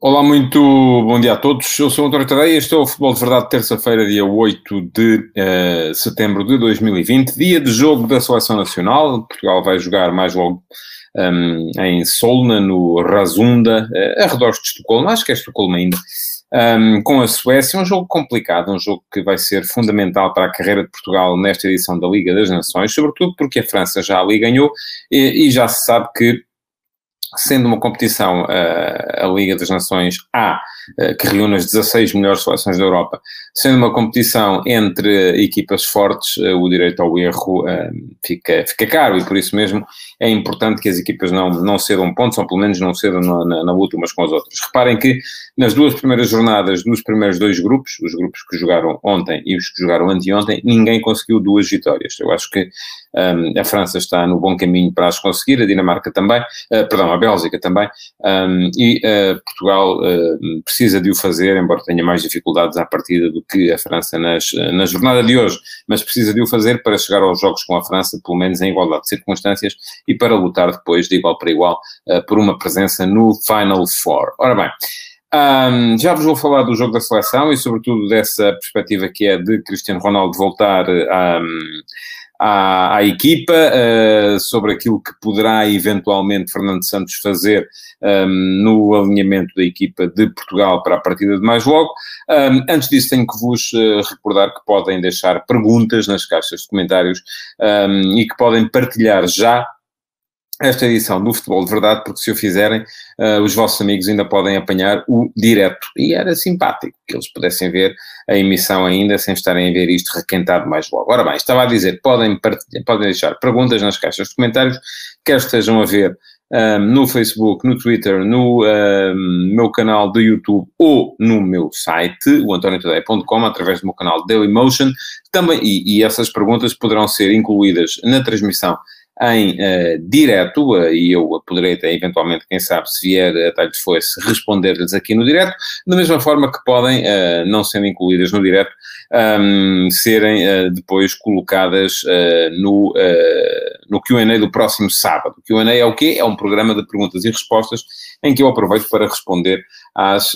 Olá, muito bom dia a todos. Eu sou o António Tadeia e estou ao Futebol de Verdade, terça-feira, dia 8 de uh, setembro de 2020, dia de jogo da Seleção Nacional. Portugal vai jogar mais logo um, em Solna, no Razunda, uh, arredores de Estocolmo, acho que é Estocolmo ainda, um, com a Suécia. Um jogo complicado, um jogo que vai ser fundamental para a carreira de Portugal nesta edição da Liga das Nações, sobretudo porque a França já ali ganhou e, e já se sabe que sendo uma competição, uh, a Liga das Nações A, que reúne as 16 melhores seleções da Europa, sendo uma competição entre equipas fortes, uh, o direito ao erro fica, fica caro e por isso mesmo é importante que as equipas não, não cedam pontos, ou pelo menos não cedam na, na, na luta umas com as outras. Reparem que nas duas primeiras jornadas dos primeiros dois grupos, os grupos que jogaram ontem e os que jogaram anteontem, ninguém conseguiu duas vitórias. Eu acho que um, a França está no bom caminho para as conseguir, a Dinamarca também, uh, perdão, a Bélgica também, um, e uh, Portugal uh, precisa de o fazer, embora tenha mais dificuldades à partida do que a França nas, na jornada de hoje, mas precisa de o fazer para chegar aos jogos com a França, pelo menos em igualdade de circunstâncias, e para lutar depois de igual para igual por uma presença no Final Four. Ora bem, um, já vos vou falar do jogo da seleção e, sobretudo, dessa perspectiva que é de Cristiano Ronaldo voltar um, à, à, equipa, uh, sobre aquilo que poderá eventualmente Fernando Santos fazer um, no alinhamento da equipa de Portugal para a partida de mais logo. antes disso, tenho que vos uh, recordar que podem deixar perguntas nas caixas de comentários e que podem partilhar já esta edição do Futebol de Verdade, porque se o fizerem, uh, os vossos amigos ainda podem apanhar o direto. E era simpático que eles pudessem ver a emissão ainda, sem estarem a ver isto requentado mais logo. Ora bem, estava a dizer, podem, podem deixar perguntas nas caixas de comentários, quer estejam a ver um, ah, no Facebook, no Twitter, no um, ah, meu canal do YouTube ou no meu site, o antoniotoday.com, através do meu canal Dailymotion, também, e, e essas perguntas poderão ser incluídas na transmissão em uh, direto, uh, e eu poderei até eventualmente, quem sabe, se vier a talho de foice, responder-lhes aqui no direto, da mesma forma que podem, uh, não sendo incluídas no direto, um, ehm, serem depois colocadas no, no Q&A do próximo sábado. O Q&A é o quê? É um programa de perguntas e respostas em que eu aproveito para responder às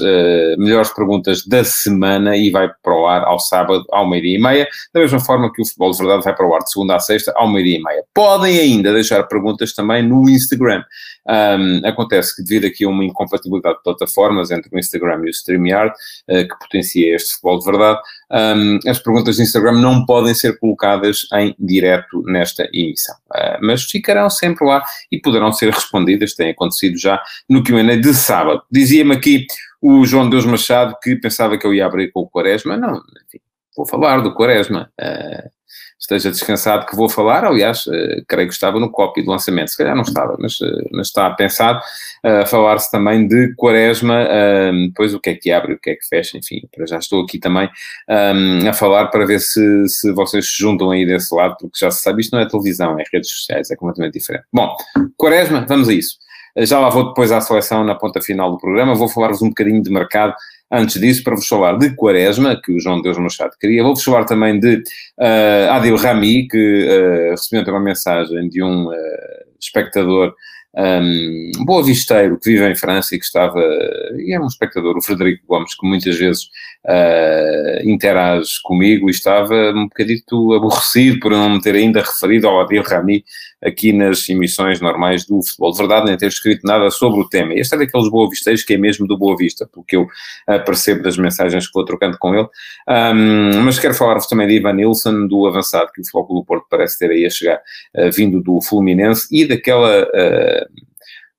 melhores perguntas da semana e vai para o ar ao sábado, ao meio-dia e meia, da mesma forma que o Futebol de Verdade vai para o ar de segunda a sexta, ao meio-dia e meia. Podem ainda deixar perguntas também no Instagram. Um, acontece que devido aqui a uma incompatibilidade de plataformas entre o Instagram e o StreamYard, uh, que potencia este futebol de verdade, um, as perguntas do Instagram não podem ser colocadas em direto nesta emissão. Uh, mas ficarão sempre lá e poderão ser respondidas, tem acontecido já no Q&A de sábado. Dizia-me aqui o João Deus Machado que pensava que eu ia abrir com o Quaresma. Não, enfim, vou falar do Quaresma. Uh, esteja descansado que vou falar. Aliás, uh, creio que estava no copy do lançamento, se calhar não estava, mas, uh, mas está pensado uh, falar-se também de Quaresma, uh, depois o que é que abre, o que é que fecha, enfim, já estou aqui também um, a falar para ver se, se vocês se juntam aí desse lado, porque já se sabe, isto não é televisão, é redes sociais, é completamente diferente. Bom, Quaresma, vamos a isso. Já lá vou depois à seleção na ponta final do programa, vou falar-vos um bocadinho de mercado Antes disso, para vos falar de Quaresma, que o João Deus Machado queria, vou-vos falar também de uh, Adil Rami, que uh, recebeu uma mensagem de um uh, espectador um, boa visteiro que vive em França e que estava, e é um espectador, o Frederico Gomes, que muitas vezes uh, interage comigo e estava um bocadito aborrecido por não me ter ainda referido ao Adil Rami aqui nas emissões normais do futebol. De verdade, nem ter escrito nada sobre o tema. Este é daqueles boa visteiros que é mesmo do Boa Vista, porque eu uh, percebo das mensagens que vou trocando com ele. Um, mas quero falar-vos também de Ivan Nilsson, do avançado que o Futebol do Porto parece ter aí a chegar, uh, vindo do Fluminense, e daquela uh,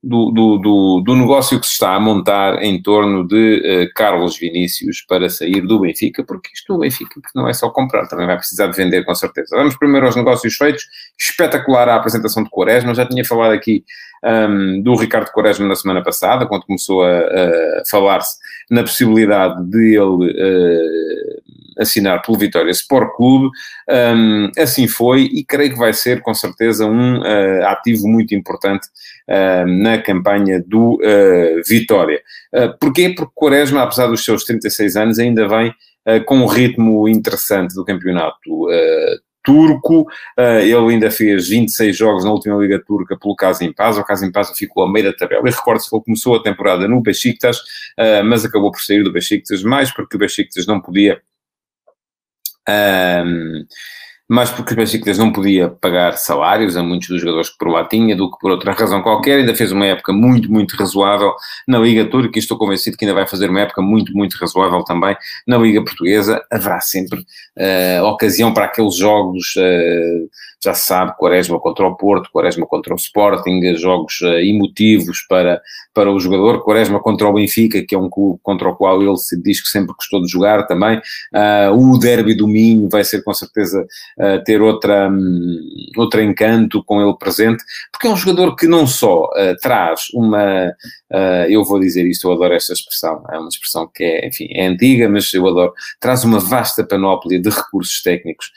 do, do, do, do, negócio que se está a montar em torno de uh, Carlos Vinícius para sair do Benfica, porque isto do Benfica não é só comprar, também vai precisar de vender com certeza. Vamos primeiro aos negócios feitos. Espetacular a apresentação de Quaresma, já tinha falado aqui um, do Ricardo Quaresma na semana passada, quando começou a, a falar-se na possibilidade de ele uh, assinar pelo Vitória Sport Clube. Um, assim foi e creio que vai ser com certeza um uh, ativo muito importante uh, na campanha do uh, Vitória. Uh, porquê? Porque Quaresma, apesar dos seus 36 anos, ainda vem com um ritmo interessante do campeonato turco. Ele ainda fez 26 jogos na última Liga Turca pelo Paz. O Paz ficou a meio da tabela. E recordo-se que ele começou a temporada no Besiktas, mas acabou por sair do Besiktas, mais porque o Besiktas não podia... Um, mas porque o Besiktas não podia pagar salários a muitos dos jogadores que por lá tinha, do que por outra razão qualquer, ainda fez uma época muito, muito razoável na Liga Turca e estou convencido que ainda vai fazer uma época muito, muito razoável também na Liga Portuguesa. Haverá sempre uh, ocasião para aqueles jogos uh, já se sabe, Quaresma contra o Porto, Quaresma contra o Sporting, jogos uh, emotivos para, para o jogador, Quaresma contra o Benfica, que é um clube contra o qual ele se diz que sempre gostou de jogar também, uh, o derby do Minho vai ser com certeza uh, ter outra, um, outro encanto com ele presente, porque é um jogador que não só traz uma, eu vou dizer isto, eu adoro esta expressão, é uma expressão que é, enfim, é antiga, mas eu adoro, traz uma vasta panóplia de recursos técnicos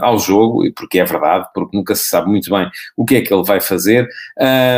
ao jogo, porque é verdade, porque nunca se sabe muito bem o que é que ele vai fazer,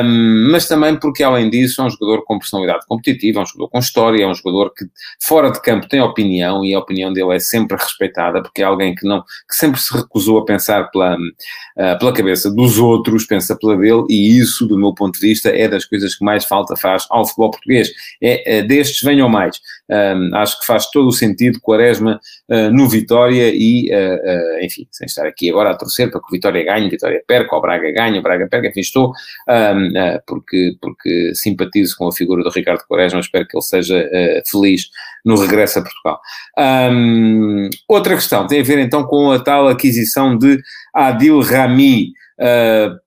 um, mas também porque, além disso, é um jogador com personalidade competitiva, é um jogador com história, é um jogador que fora de campo tem opinião e a opinião dele é sempre respeitada, porque é alguém que, não, que sempre se recusou a pensar pela, uh, pela cabeça dos outros, pensa pela dele, e isso, do meu ponto de vista, é das coisas que mais falta faz ao futebol português. É, é destes venham mais. Um, acho que faz todo o sentido Quaresma uh, no Vitória e, uh, enfim, sem estar aqui agora a torcer para que o Vitória ganhe, Vitória perca, o Braga ganhe, o Braga perca, enfim, estou, um, uh, porque, porque simpatizo com a figura do Ricardo Quaresma, espero que ele seja uh, feliz no regresso a Portugal. Um, outra questão tem a ver então com a tal aquisição de Adil Rami, uh,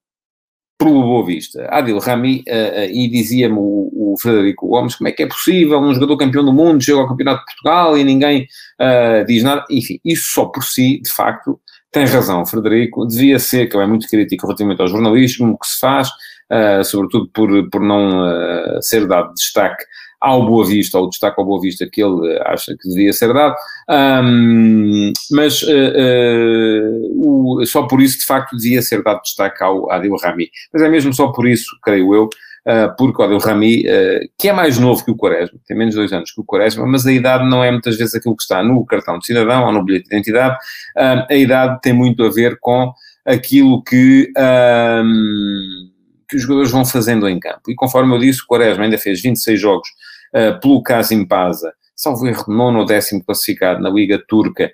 pelo Boa Vista. Adil Rami, uh, uh, e dizia-me o, o, Frederico Gomes, como é que é possível um jogador campeão do mundo chega ao Campeonato de Portugal e ninguém diz nada. Enfim, isso só por si, de facto, tem razão, Frederico, devia ser, que ele é muito crítico relativamente ao jornalismo que se faz, sobretudo por, por não ser dado destaque ao Boa Vista, ou destaque ao Boa Vista que ele acha que devia ser dado, um, mas uh, o, só por isso, de facto, devia ser dado destaque ao Adil Rami. Mas é mesmo só por isso, creio eu, uh, porque o Adel Rami, uh, que é mais novo que o Quaresma, tem menos de dois anos que o Quaresma, mas a idade não é muitas vezes aquilo que está no cartão de cidadão ou no bilhete de identidade, uh, a idade tem muito a ver com aquilo que, que os jogadores vão fazendo em campo. E conforme eu disse, o Quaresma ainda fez 26 jogos pelo Casim Paza, salvo erro, nono ou décimo classificado na Liga Turca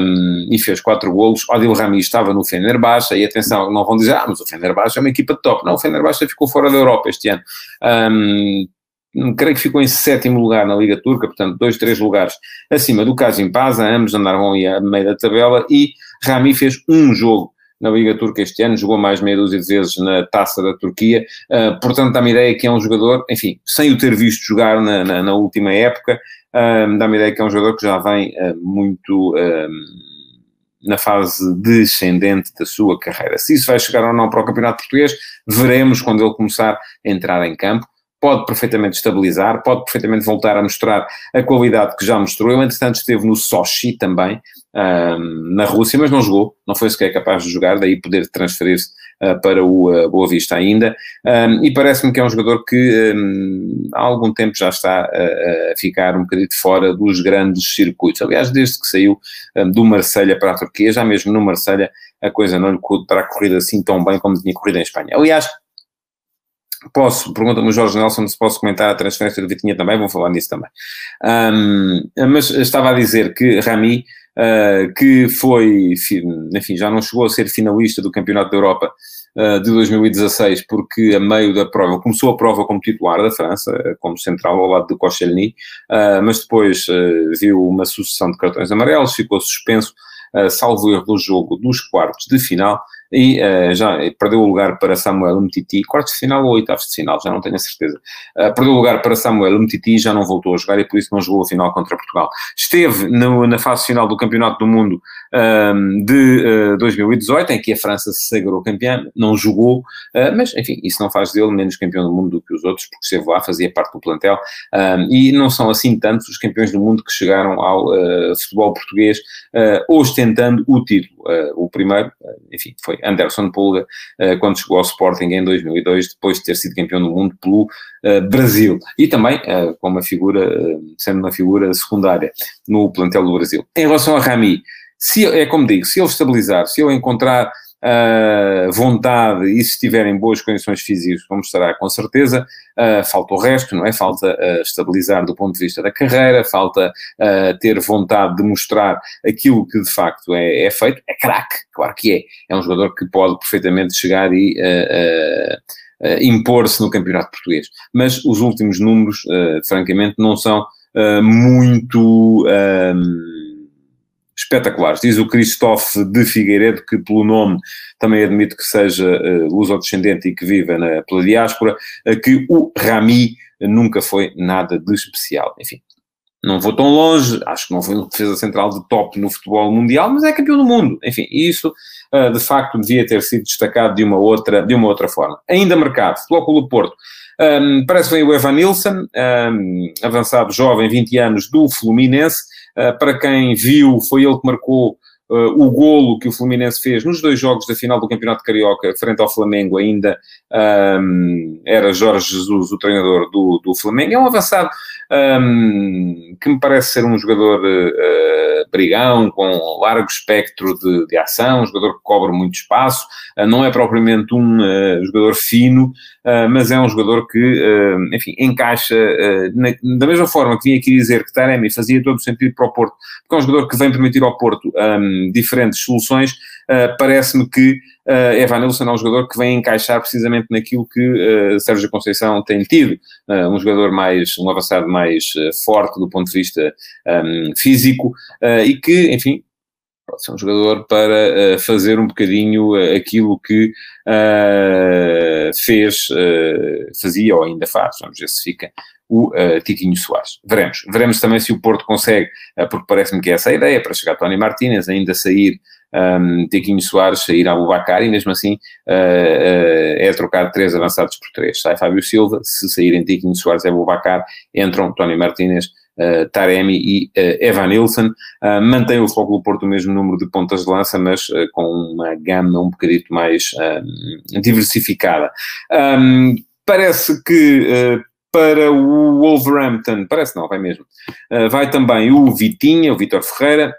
um, e fez quatro golos. Adil Rami estava no Fenerbahçe e atenção, não vão dizer, ah, mas o Fenerbahçe é uma equipa de top. Não, o Fenerbahçe ficou fora da Europa este ano. Um, creio que ficou em sétimo lugar na Liga Turca, portanto, dois, três lugares acima do Casim Paza, ambos andaram ali a meio da tabela e Rami fez um jogo na Liga Turca este ano, jogou mais meia dúzia de vezes na Taça da Turquia, uh, portanto dá-me ideia que é um jogador, enfim, sem o ter visto jogar na, na, na última época, uh, dá-me ideia que é um jogador que já vem uh, muito na fase descendente da sua carreira. Se isso vai chegar ou não para o Campeonato Português, veremos quando ele começar a entrar em campo pode perfeitamente estabilizar, pode perfeitamente voltar a mostrar a qualidade que já mostrou. Ele, entretanto, esteve no Sochi também, na Rússia, mas não jogou, não foi sequer capaz de jogar, daí poder transferir-se uh, para o uh, Boa Vista ainda. Um, e parece-me que é um jogador que um, há algum tempo já está a, a ficar um bocadinho fora dos grandes circuitos. Aliás, desde que saiu do Marselha para a Turquia, já mesmo no Marselha, a coisa não lhe terá corrido assim tão bem como tinha corrido em Espanha. Aliás, Posso, pergunta-me o Jorge Nelson se posso comentar a transferência do Vitinha também, vou falar nisso também. Um, mas estava a dizer que Rami, uh, que foi, enfim, já não chegou a ser finalista do Campeonato da Europa uh, de 2016, porque a meio da prova, começou a prova como titular da França, como central ao lado de Koscielny, uh, mas depois viu uma sucessão de cartões amarelos, ficou suspenso, salvo erro do jogo dos quartos de final, e uh, já perdeu o lugar para Samuel Umtiti, quartos de final ou oitavos de final, já não tenho a certeza. Uh, perdeu o lugar para Samuel Umtiti e já não voltou a jogar e por isso não jogou a final contra Portugal. Esteve no, na fase final do Campeonato do Mundo um, de uh, 2018, em que a França se sagrou campeã, não jogou, mas enfim, isso não faz dele menos campeão do mundo do que os outros, porque esteve lá, fazia parte do plantel, um, e não são assim tantos os campeões do mundo que chegaram ao futebol português ostentando o título. o primeiro, enfim, foi foi Anderson Pulga, uh, quando chegou ao Sporting em 2002, depois de ter sido campeão do mundo pelo uh, Brasil. E também uh, com uma figura, sendo uma figura secundária no plantel do Brasil. Em relação a Rami, se, é como digo, se ele estabilizar, se ele encontrar uh, vontade e se estiver em boas condições físicas, como estará com certeza, uh, falta o resto, não é? Falta uh, estabilizar do ponto de vista da carreira, falta ter vontade de mostrar aquilo que de facto é, é feito. É craque, claro que é. É um jogador que pode perfeitamente chegar e impor-se no campeonato português. Mas os últimos números, francamente, não são muito espetaculares. Diz o Christophe de Figueiredo, que pelo nome também admito que seja uh, luso-descendente e que viva na, pela diáspora, uh, que o Rami nunca foi nada de especial. Enfim, não vou tão longe, acho que não foi um defesa central de top no futebol mundial, mas é campeão do mundo. Enfim, isso uh, de facto devia ter sido destacado de uma outra, de uma outra forma. Ainda mercado, do Porto. Um, parece vem o Evan Nilsson, um, avançado jovem, 20 anos, do Fluminense, para quem viu, foi ele que marcou Uh, o golo que o Fluminense fez nos dois jogos da final do Campeonato Carioca, frente ao Flamengo, ainda um, era Jorge Jesus, o treinador do, do Flamengo. É um avançado um, que me parece ser um jogador uh, brigão, com largo espectro de, de, ação, um jogador que cobre muito espaço. Uh, não é propriamente um jogador fino, mas é um jogador que, enfim, encaixa na, da mesma forma que vim aqui dizer que Taremi fazia todo o sentido para o Porto, porque é um jogador que vem permitir ao Porto. Um, diferentes soluções, parece-me que uh, Evan Nilsson é um jogador que vem encaixar precisamente naquilo que uh, Sérgio Conceição tem tido, uh, um jogador mais, um avançado mais forte do ponto de vista um, físico e que, enfim, pode ser um jogador para fazer um bocadinho aquilo que fez, fazia ou ainda faz, vamos ver se fica o uh, Tiquinho Soares. Veremos. Veremos também se o Porto consegue, uh, porque parece-me que é essa a ideia, para chegar Tony Martínez, ainda sair um, Tiquinho Soares, sair Abubacar, e mesmo assim uh, é trocar três avançados por três. Sai Fábio Silva, se saírem Tiquinho Soares e Abubacar, entram Tony Martínez, Uh, Taremi e uh, Evan. Uh, mantém o Foco do Porto o mesmo número de pontas de lança, mas com uma gama um bocadito mais diversificada. Um, parece que para o Wolverhampton, parece não, vai mesmo. Uh, vai também o Vitinha, o Vitor Ferreira.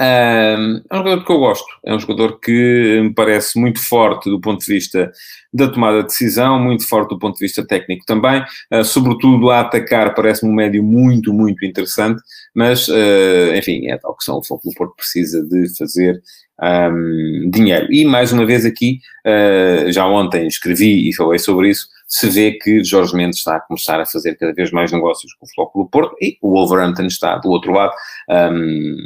Uh, é um jogador que eu gosto, é um jogador que me parece muito forte do ponto de vista da tomada de decisão, muito forte do ponto de vista técnico também, uh, sobretudo a atacar parece-me um médio muito, muito interessante, mas, uh, enfim, é tal que são, o Foco do Porto precisa de fazer um, dinheiro. E, mais uma vez aqui, uh, já ontem escrevi e falei sobre isso, se vê que Jorge Mendes está a começar a fazer cada vez mais negócios com o Futebol do Porto e o Wolverhampton está do outro lado. Um,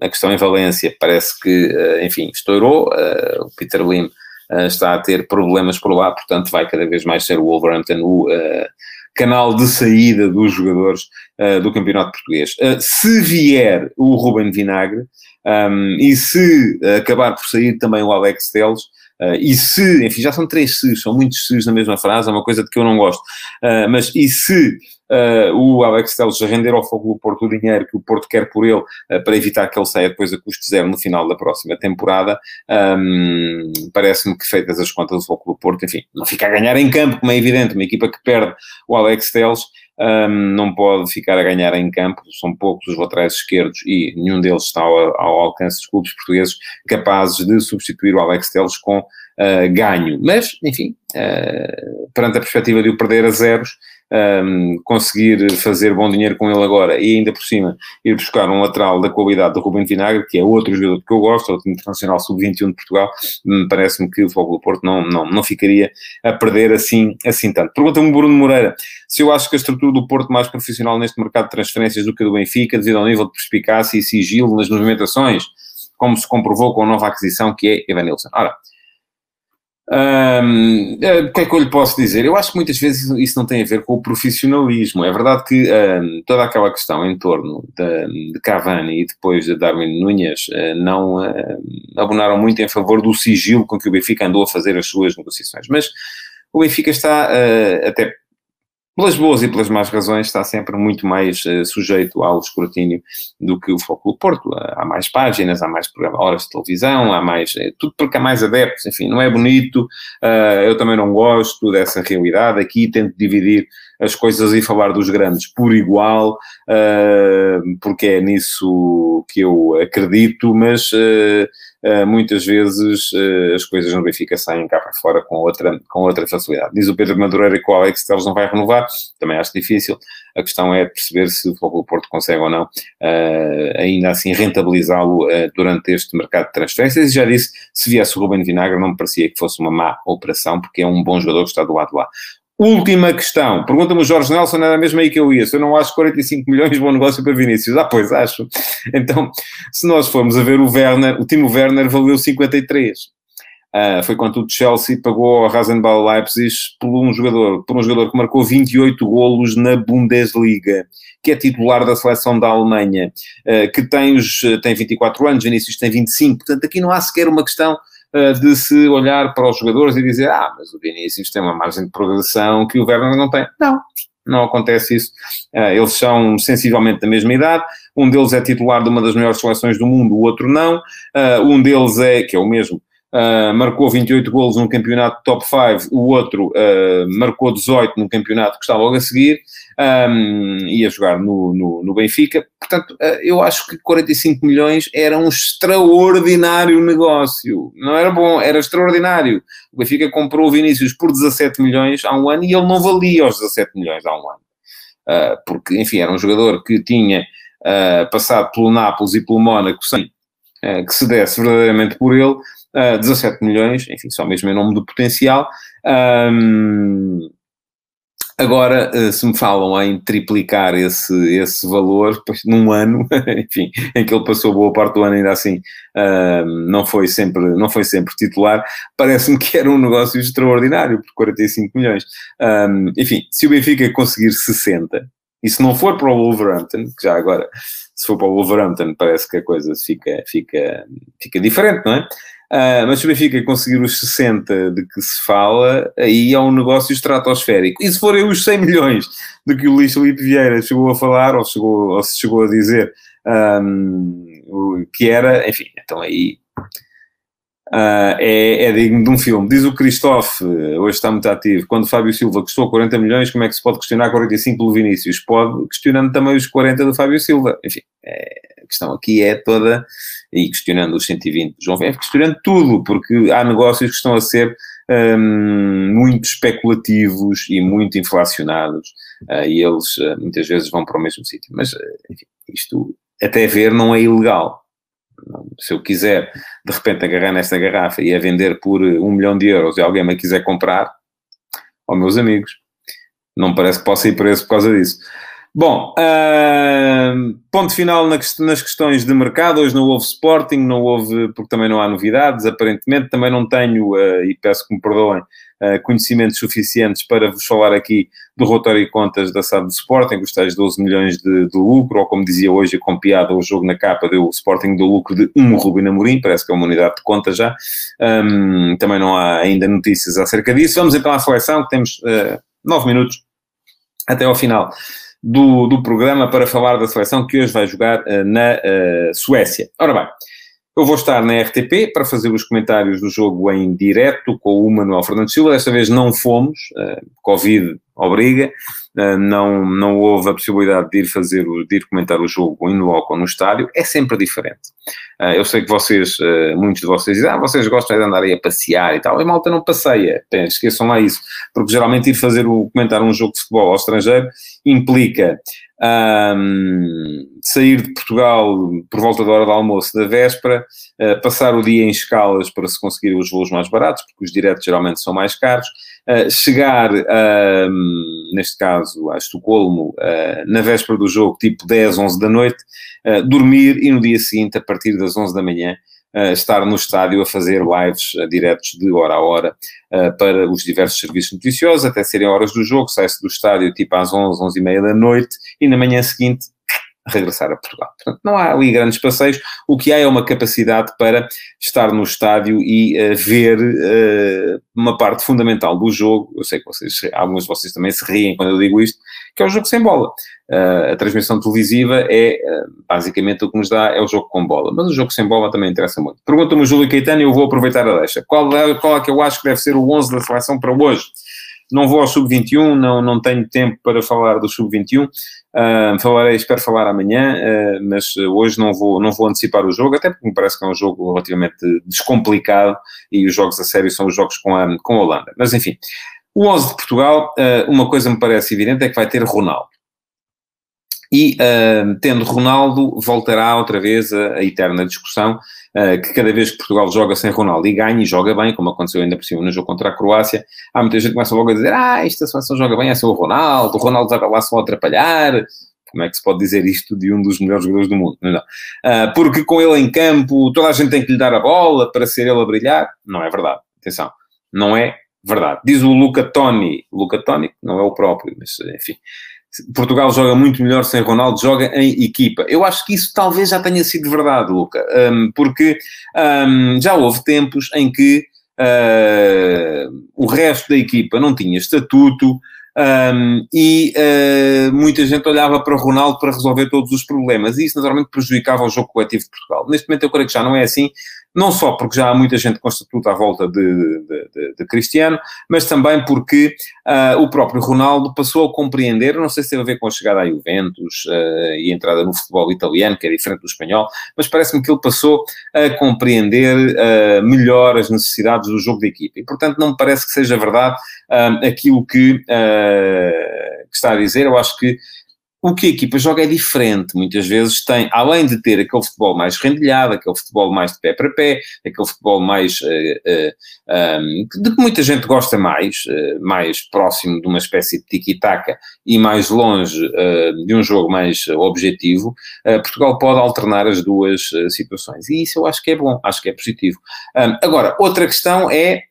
a questão em Valência parece que, uh, enfim, estourou. Uh, o Peter Lim uh, está a ter problemas por lá, portanto vai cada vez mais ser o Wolverhampton o canal de saída dos jogadores do Campeonato Português. se vier o Ruben Vinagre um, e se acabar por sair também o Alex Teles, Uh, e se, enfim, já são três se's, são muitos se's na mesma frase, é uma coisa de que eu não gosto. Uh, mas e se uh, o Alex Telles render ao fogo do Porto o dinheiro que o Porto quer por ele para evitar que ele saia depois a custo zero no final da próxima temporada, um, parece-me que feitas as contas do fogo do Porto, enfim, não fica a ganhar em campo, como é evidente, uma equipa que perde o Alex Telles um, não pode ficar a ganhar em campo, são poucos os laterais esquerdos e nenhum deles está ao, ao alcance dos clubes portugueses capazes de substituir o Alex Teles com uh, ganho. Mas, enfim, uh, perante a perspectiva de o perder a zeros, um, conseguir fazer bom dinheiro com ele agora e ainda por cima ir buscar um lateral da qualidade do Rubem Vinagre, que é outro jogador que eu gosto, outro internacional sub-21 de Portugal, parece-me que o Fogo do Porto não, não, não ficaria a perder assim, assim tanto. Pergunta-me Bruno Moreira se eu acho que a estrutura do Porto mais profissional neste mercado de transferências do que a do Benfica, devido ao nível de perspicácia e sigilo nas movimentações como se comprovou com a nova aquisição que é Evanilson. Ora, um, o que é que eu lhe posso dizer? Eu acho que muitas vezes isso não tem a ver com o profissionalismo. É verdade que toda aquela questão em torno de, de, Cavani e depois de Darwin Núñez uh, não uh, abonaram muito em favor do sigilo com que o Benfica andou a fazer as suas negociações. Mas o Benfica está, uh, até pelas boas e pelas más razões, está sempre muito mais uh, sujeito ao escrutínio do que o Foco do Porto. Há mais páginas, há mais horas de televisão, há mais. É, tudo porque há mais adeptos, enfim, não é bonito. Uh, eu também não gosto dessa realidade. Aqui tento dividir as coisas e falar dos grandes por igual, uh, porque é nisso que eu acredito, mas uh, muitas vezes as coisas no Benfica saem cá para fora com outra, com outra facilidade. Diz o Pedro Madureira que o Alex Telles não vai renovar, também acho difícil. A questão é perceber se o Futebol Porto consegue ou não ainda assim rentabilizá-lo durante este mercado de transferências. E já disse, se viesse o Ruben Vinagre não me parecia que fosse uma má operação, porque é um bom jogador que está do lado lá. Última questão. Pergunta-me o Jorge Nelson, era mesmo aí que eu ia. Se eu não acho 45 milhões bom negócio para Vinícius. Ah, pois acho. Então, se nós formos a ver o Werner, o Timo Werner valeu 53. Uh, ah, foi quando o Chelsea pagou ao Rasenball Leipzig por um jogador, por um jogador que marcou 28 golos na Bundesliga, que é titular da seleção da Alemanha, uh, que tem, os, tem 24 anos, Vinícius tem 25. Portanto, aqui não há sequer uma questão de se olhar para os jogadores e dizer, ah, mas o Vinícius tem uma margem de progressão que o Werner não tem. Não, não acontece isso. Eh, eles são sensivelmente da mesma idade, um deles é titular de uma das maiores seleções do mundo, o outro não. Eh, um deles é, que é o mesmo, Uh, marcou 28 golos num campeonato top 5, o outro uh, marcou 18 num campeonato que está logo a seguir, um, ia jogar no, no, no Benfica. Portanto, uh, eu acho que 45 milhões era um extraordinário negócio. Não era bom, era extraordinário. O Benfica comprou o Vinícius por 17 milhões há um ano e ele não valia os 17 milhões há um ano. porque, enfim, era um jogador que tinha passado pelo Nápoles e pelo Mónaco sem que se desse verdadeiramente por ele uh, 17 milhões, enfim, só mesmo em nome do potencial. Um, Agora, eh, se me falam em triplicar esse, esse valor, pois, num ano, enfim, em que ele passou boa parte do ano ainda assim, não, foi sempre, não foi sempre titular, parece-me que era um negócio extraordinário, por 45 milhões. enfim, se o Benfica conseguir 60, e se não for para o Wolverhampton, que já agora, se for para o Wolverhampton, parece que a coisa fica, fica, fica diferente, não é? Uh, mas se o Benfica conseguir os 60 de que se fala, aí é um negócio estratosférico. E se forem os 100 milhões de que o Luís Felipe Vieira chegou a falar, ou, chegou, ou se chegou a dizer um, que era, enfim, então aí uh, é, é, digno de um filme. Diz o Christophe, hoje está muito ativo, quando Fábio Silva custou 40 milhões, como é que se pode questionar 45 pelo Vinícius? Pode, questionando também os 40 do Fábio Silva. Enfim, é, a questão aqui é toda e questionando os 120 de João Verde, questionando tudo, porque há negócios que estão a ser um, muito especulativos e muito inflacionados, uh, e eles uh, muitas vezes vão para o mesmo sítio. Mas, enfim, isto até ver não é ilegal. Se eu quiser, de repente, agarrar nesta garrafa e a vender por um milhão de euros e alguém me quiser comprar, ó meus amigos, não parece que possa ir preço por causa disso. Bom, uh, ponto final nas questões de mercado. Hoje não houve Sporting, não houve, porque também não há novidades, aparentemente. Também não tenho, uh, e peço que me perdoem, uh, conhecimentos suficientes para vos falar aqui do relatório e contas da SAD do Sporting, os tais 12 milhões de, de, lucro, ou como dizia hoje, com piada, o jogo na capa deu o Sporting do lucro de um Rubin Amorim, parece que é uma unidade de conta já. Um, também não há ainda notícias acerca disso. Vamos então à seleção, que temos uh, nove minutos até ao final do, do programa para falar da seleção que hoje vai jogar uh, na uh, Suécia. Ora bem, eu vou estar na RTP para fazer os comentários do jogo em direto com o Manuel Fernando Silva. Desta vez não fomos, uh, Covid obriga, uh, não, não houve a possibilidade de ir fazer, de ir comentar o jogo em loco ou no estádio. É sempre diferente. Uh, eu sei que vocês, muitos de vocês dizem, ah, vocês gostam de andar aí a passear e tal. E malta não passeia, esqueçam lá isso. Porque geralmente ir fazer o comentar um jogo de futebol ao estrangeiro implica um, sair de Portugal por volta da hora do almoço da véspera, uh, passar o dia em escalas para se conseguir os voos mais baratos, porque os diretos geralmente são mais caros, uh, chegar, uh, neste caso, a Estocolmo, ah, na véspera do jogo, tipo 10, 11 da noite, dormir e no dia seguinte, a partir das 11 da manhã, uh, estar no estádio a fazer lives uh, diretos de hora a hora uh, para os diversos serviços noticiosos, até serem horas do jogo, sai-se do estádio tipo às 11, 11 e meia da noite, e na manhã seguinte regressar a Portugal. Portanto, não há ali grandes passeios, o que há é uma capacidade para estar no estádio e uh, ver uh, uma parte fundamental do jogo. Eu sei que vocês, alguns de vocês também se riem quando eu digo isto, que é o jogo sem bola. Uh, a transmissão televisiva é, basicamente, o que nos dá é o jogo com bola. Mas o jogo sem bola também interessa muito. Pergunta-me o Júlio Caetano e eu vou aproveitar a deixa. Qual é, qual é que eu acho que deve ser o 11 da seleção para hoje? Não vou ao sub-21, não, não tenho tempo para falar do sub-21. Uh, falarei, espero falar amanhã, uh, mas hoje não vou, não vou antecipar o jogo, até porque me parece que é um jogo relativamente descomplicado e os jogos a sério são os jogos com a, com a Holanda. Mas enfim, o 11 de Portugal, uh, uma coisa me parece evidente é que vai ter Ronaldo. E tendo Ronaldo, voltará outra vez a, a eterna discussão uh, que cada vez que Portugal joga sem Ronaldo e ganha e joga bem, como aconteceu ainda por cima no jogo contra a Croácia, há muita gente que começa logo a dizer ah, esta seleção joga bem, é só o Ronaldo, o Ronaldo vai lá só atrapalhar, como é que se pode dizer isto de um dos melhores jogadores do mundo? Não. Uh, porque com ele em campo, toda a gente tem que lhe dar a bola para ser ele a brilhar. Não é verdade. Atenção. Não é verdade. Diz o Luca Toni. Luca Toni não é o próprio, mas enfim. Portugal joga muito melhor sem Ronaldo, joga em equipa. Eu acho que isso talvez já tenha sido verdade, Luca, um, porque um, já houve tempos em que uh, o resto da equipa não tinha estatuto um, e uh, muita gente olhava para Ronaldo para resolver todos os problemas e isso naturalmente prejudicava o jogo coletivo de Portugal. Neste momento eu creio que já não é assim, não só porque já há muita gente com estatuto à volta de, de, de, de Cristiano, mas também porque uh, o próprio Ronaldo passou a compreender, não sei se teve a ver com a chegada à Juventus uh, e a entrada no futebol italiano, que é diferente do espanhol, mas parece-me que ele passou a compreender melhor as necessidades do jogo de equipa. E, portanto, não me parece que seja verdade aquilo que, que está a dizer. Eu acho que o que a equipa joga é diferente. Muitas vezes tem, além de ter aquele futebol mais rendilhado, aquele futebol mais de pé para pé, aquele futebol mais uh, uh, um, de que muita gente gosta mais, uh, mais próximo de uma espécie de tiki-taka e mais longe de um jogo mais objetivo, Portugal pode alternar as duas situações. E isso eu acho que é bom, acho que é positivo. Um, agora, outra questão é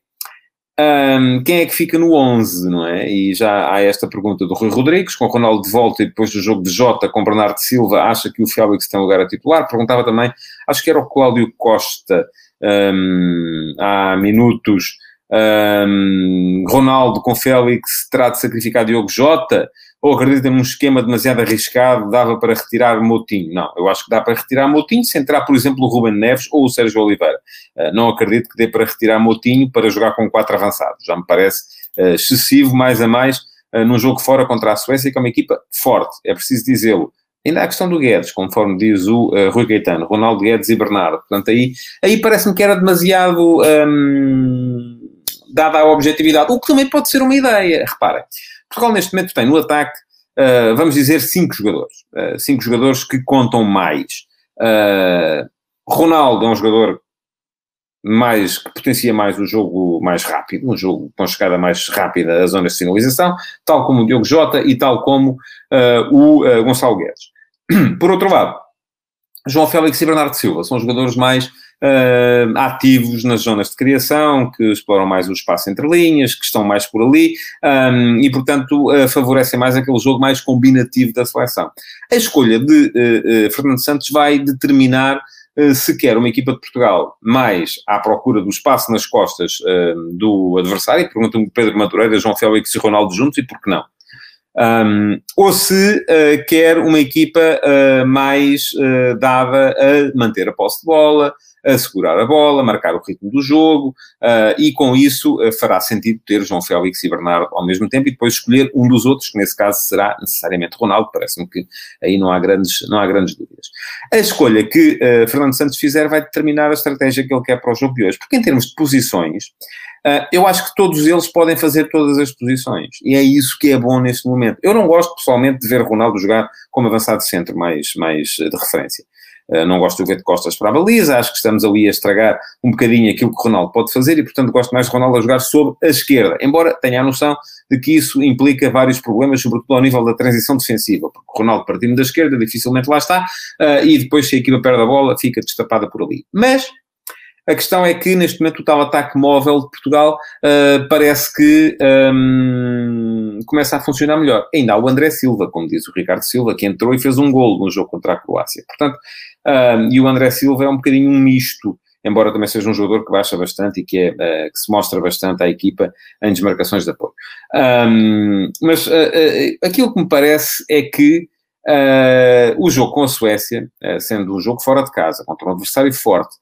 um, quem é que fica no 11, não é? E já há esta pergunta do Rui Rodrigues, com Ronaldo de volta e depois do jogo de Jota com Bernardo Silva, acha que o Félix tem lugar a titular? Perguntava também, acho que era o Cláudio Costa, um, há minutos, um, Ronaldo com Félix terá de sacrificar Diogo Jota? Ou acredita num esquema demasiado arriscado, dava para retirar Moutinho. Não, eu acho que dá para retirar Moutinho se entrar, por exemplo, o Ruben Neves ou o Sérgio Oliveira. Uh, não acredito que dê para retirar Moutinho para jogar com quatro avançados. Já me parece uh, excessivo, mais a mais, uh, num jogo fora contra a Suécia, que é uma equipa forte, é preciso dizê-lo. Ainda há a questão do Guedes, conforme diz o uh, Rui Gaetano, Ronaldo Guedes e Bernardo. Portanto, aí, aí parece-me que era demasiado um, dada a objetividade, o que também pode ser uma ideia. Reparem, Portugal neste momento tem no ataque, uh, vamos dizer, cinco jogadores. Uh, cinco jogadores que contam mais. Uh, Ronaldo é um jogador mais, que potencia mais o jogo mais rápido, um jogo com chegada mais rápida às zonas de sinalização, tal como o Diogo Jota e tal como o Gonçalo Guedes. Por outro lado, João Félix e Bernardo Silva são jogadores mais uh, ativos nas zonas de criação, que exploram mais o espaço entre linhas, que estão mais por ali um, e, portanto, uh, favorecem mais aquele jogo mais combinativo da seleção. A escolha de uh, Fernando Santos vai determinar se quer uma equipa de Portugal mais à procura do espaço nas costas do adversário, pergunta-me Pedro Madureira, João Félix e Ronaldo juntos, e por que não? Um, ou se uh, quer uma equipa uh, mais uh, dada a manter a posse de bola, a segurar a bola, marcar o ritmo do jogo, uh, e com isso uh, fará sentido ter João Félix e Bernardo ao mesmo tempo e depois escolher um dos outros, que nesse caso será necessariamente Ronaldo, parece-me que aí não há grandes, não há grandes dúvidas. A escolha que uh, Fernando Santos fizer vai determinar a estratégia que ele quer para o jogo de hoje, porque em termos de posições, eu acho que todos eles podem fazer todas as posições. E é isso que é bom neste momento. Eu não gosto, pessoalmente, de ver Ronaldo jogar como avançado centro mais, mais de referência. Eh, não gosto de ver de costas para a baliza, acho que estamos ali a estragar um bocadinho aquilo que o Ronaldo pode fazer e, portanto, gosto mais de Ronaldo a jogar sobre a esquerda, embora tenha a noção de que isso implica vários problemas, sobretudo ao nível da transição defensiva, porque o Ronaldo partindo da esquerda dificilmente lá está, uh, e depois se a equipa perde a bola fica destapada por ali. Mas A questão é que, neste momento, o tal ataque móvel de Portugal uh, parece que um, começa a funcionar melhor. Ainda há o André Silva, como diz o Ricardo Silva, que entrou e fez um golo no jogo contra a Croácia. Portanto, um, e o André Silva é um bocadinho um misto embora também seja um jogador que baixa bastante e que, é, uh, que se mostra bastante à equipa em desmarcações de apoio. Um, mas uh, uh, aquilo que me parece é que o jogo com a Suécia, sendo um jogo fora de casa, contra um adversário forte,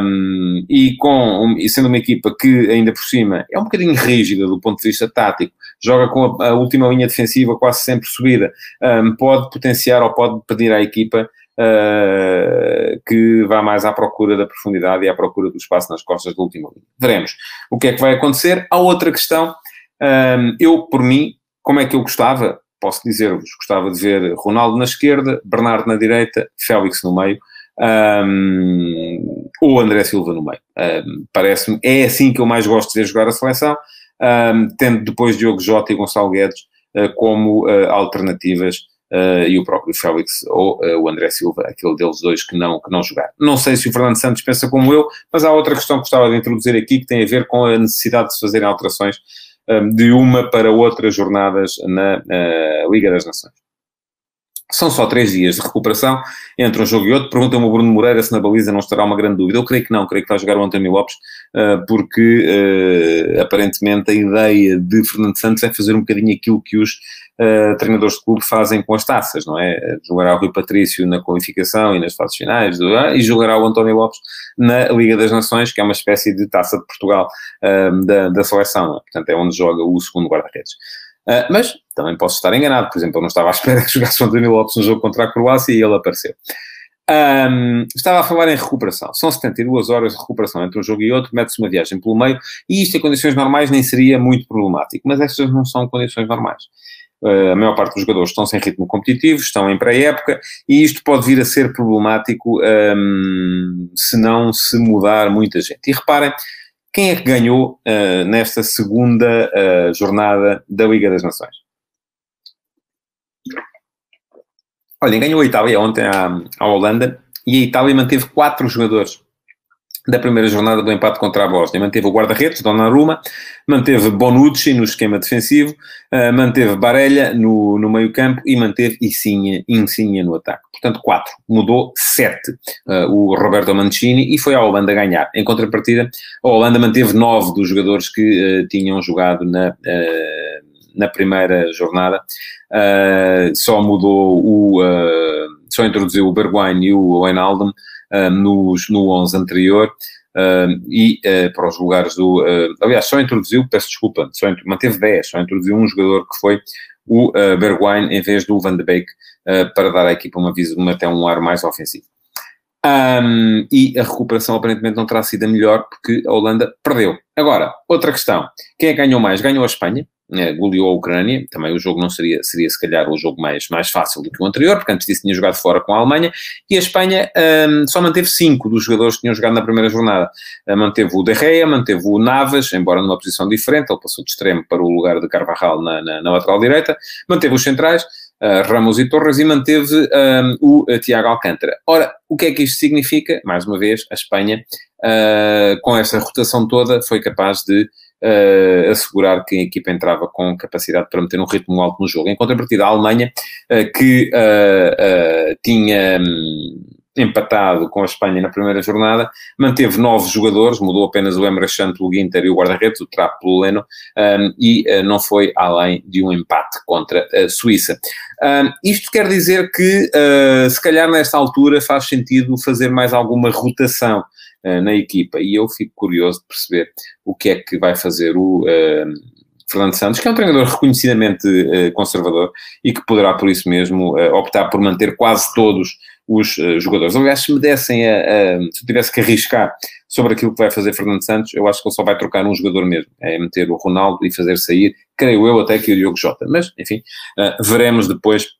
um, e, com, e sendo uma equipa que, ainda por cima, é um bocadinho rígida do ponto de vista tático, joga com a, a última linha defensiva quase sempre subida, um, pode potenciar ou pode pedir à equipa uh, que vá mais à procura da profundidade e à procura do espaço nas costas da última linha. Veremos o que é que vai acontecer. Há outra questão. Um, eu, por mim, como é que eu gostava? Posso dizer-vos, gostava de ver Ronaldo na esquerda, Bernardo na direita, Félix no meio, um, ou André Silva no meio. Um, Parece-me, é assim que eu mais gosto de ver jogar a seleção, um, tendo depois Diogo Jota e Gonçalo Guedes uh, como uh, alternativas uh, e o próprio Félix ou uh, o André Silva, aquele deles dois que não, que não jogaram. Não sei se o Fernando Santos pensa como eu, mas há outra questão que gostava de introduzir aqui que tem a ver com a necessidade de se fazerem alterações um, de uma para outras jornadas na uh, Liga das Nações. São só três dias de recuperação entre um jogo e outro. Pergunta-me o Bruno Moreira se na baliza não estará uma grande dúvida. Eu creio que não, creio que vai jogar o António Lopes, porque aparentemente a ideia de Fernando Santos é fazer um bocadinho aquilo que os uh, treinadores de clube fazem com as taças, não é? Jogará o Rui Patrício na qualificação e nas fases finais, e jogará o António Lopes na Liga das Nações, que é uma espécie de taça de Portugal da, da seleção, é? portanto é onde joga o segundo guarda-redes. Uh, mas também posso estar enganado, por exemplo, eu não estava à espera que jogasse o António Lopes no jogo contra a Croácia e ele apareceu. Um, estava a falar em recuperação. São 72 horas de recuperação entre um jogo e outro, mete-se uma viagem pelo meio, e isto em condições normais nem seria muito problemático, mas estas não são condições normais. Uh, a maior parte dos jogadores estão sem ritmo competitivo, estão em pré-época, e isto pode vir a ser problemático um, se não se mudar muita gente. E reparem, quem é que ganhou uh, nesta segunda uh, jornada da Liga das Nações? Olhem, ganhou a Itália ontem à, à Holanda, e a Itália manteve quatro jogadores da primeira jornada do empate contra a Bósnia. Manteve o guarda-redes, Donnarumma, manteve Bonucci no esquema defensivo, uh, manteve Barella no, no meio campo e manteve Insigne, Insigne no ataque. Portanto, quatro. Mudou sete uh, o Roberto Mancini e foi a Holanda ganhar. Em contrapartida, a Holanda manteve nove dos jogadores que uh, tinham jogado na, na primeira jornada. só mudou o... só introduziu o Bergwijn e o Wijnaldum, uh, nos, no 11 anterior. Uh, e uh, para os lugares do. Uh, aliás, só introduziu, peço desculpa, só manteve 10, só introduziu um jogador que foi o uh, Bergwijn em vez do Van de Beek para dar à equipa uma visão, até um ar mais ofensivo. Um, e a recuperação aparentemente não terá sido a melhor porque a Holanda perdeu. Agora, outra questão: quem é que ganhou mais? Ganhou a Espanha, né, goleou a Ucrânia, também o jogo não seria, seria se calhar o jogo mais, mais fácil do que o anterior, porque antes disso tinha jogado fora com a Alemanha, e a Espanha um, só manteve cinco dos jogadores que tinham jogado na primeira jornada. Uh, manteve o De Gea, manteve o Navas, embora numa posição diferente, ele passou de extremo para o lugar de Carvajal na, na, na lateral direita, manteve os centrais, Uh, Ramos e Torres e manteve um, o uh, Tiago Alcântara. Ora, o que é que isto significa? Mais uma vez, a Espanha, uh, com essa rotação toda, foi capaz de uh, assegurar que a equipa entrava com capacidade para meter um ritmo alto no jogo. Em contrapartida, a Alemanha, uh, que uh, tinha um, empatado com a Espanha na primeira jornada, manteve nove jogadores, mudou apenas o Emre o Guinter e o guarda-redes, o Trapp pelo Leno, um, e não foi além de um empate contra a Suíça. Um, isto quer dizer que, se calhar nesta altura, faz sentido fazer mais alguma rotação uh, na equipa. E eu fico curioso de perceber o que é que vai fazer o uh, Fernando Santos, que é um treinador reconhecidamente uh, conservador e que poderá, por isso mesmo, optar por manter quase todos os jogadores. Aliás, se me dessem a, a, se tivesse que arriscar sobre aquilo que vai fazer Fernando Santos, eu acho que ele só vai trocar um jogador mesmo, é meter o Ronaldo e fazer sair, creio eu até que o Diogo Jota, mas enfim, veremos depois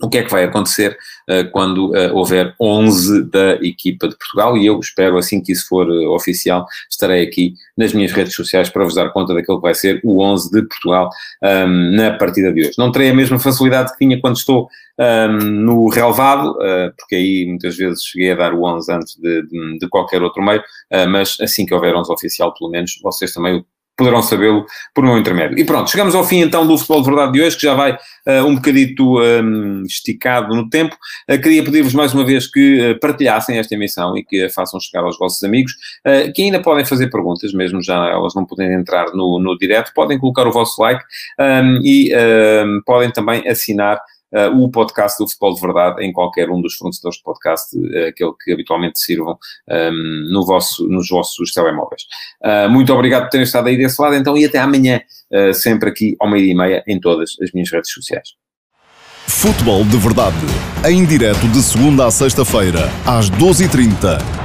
o que é que vai acontecer uh, quando uh, houver 11 da equipa de Portugal e eu espero, assim que isso for uh, oficial, estarei aqui nas minhas redes sociais para vos dar conta daquilo que vai ser o 11 de Portugal um, na partida de hoje. Não terei a mesma facilidade que tinha quando estou um, no relevado, porque aí muitas vezes cheguei a dar o 11 antes de, de, de qualquer outro meio, mas assim que houver 11 oficial, pelo menos, vocês também poderão sabê-lo por meu intermédio. E pronto, chegamos ao fim então do Futebol de Verdade de hoje, que já vai uh, um bocadito um, esticado no tempo. Uh, queria pedir-vos mais uma vez que uh, partilhassem esta emissão e que a façam chegar aos vossos amigos, que ainda podem fazer perguntas, mesmo já elas não podem entrar no, no direto, podem colocar o vosso like um, e um, podem também assinar o podcast do Futebol de Verdade em qualquer um dos fornecedores de podcast, uh, aquele que habitualmente sirvam um, ehm, no vosso, nos vossos telemóveis. Uh, muito obrigado por terem estado aí desse lado, então, e até amanhã, sempre aqui ao meio-dia e meia, em todas as minhas redes sociais. Futebol de Verdade, em direto de segunda a sexta-feira, às 12h30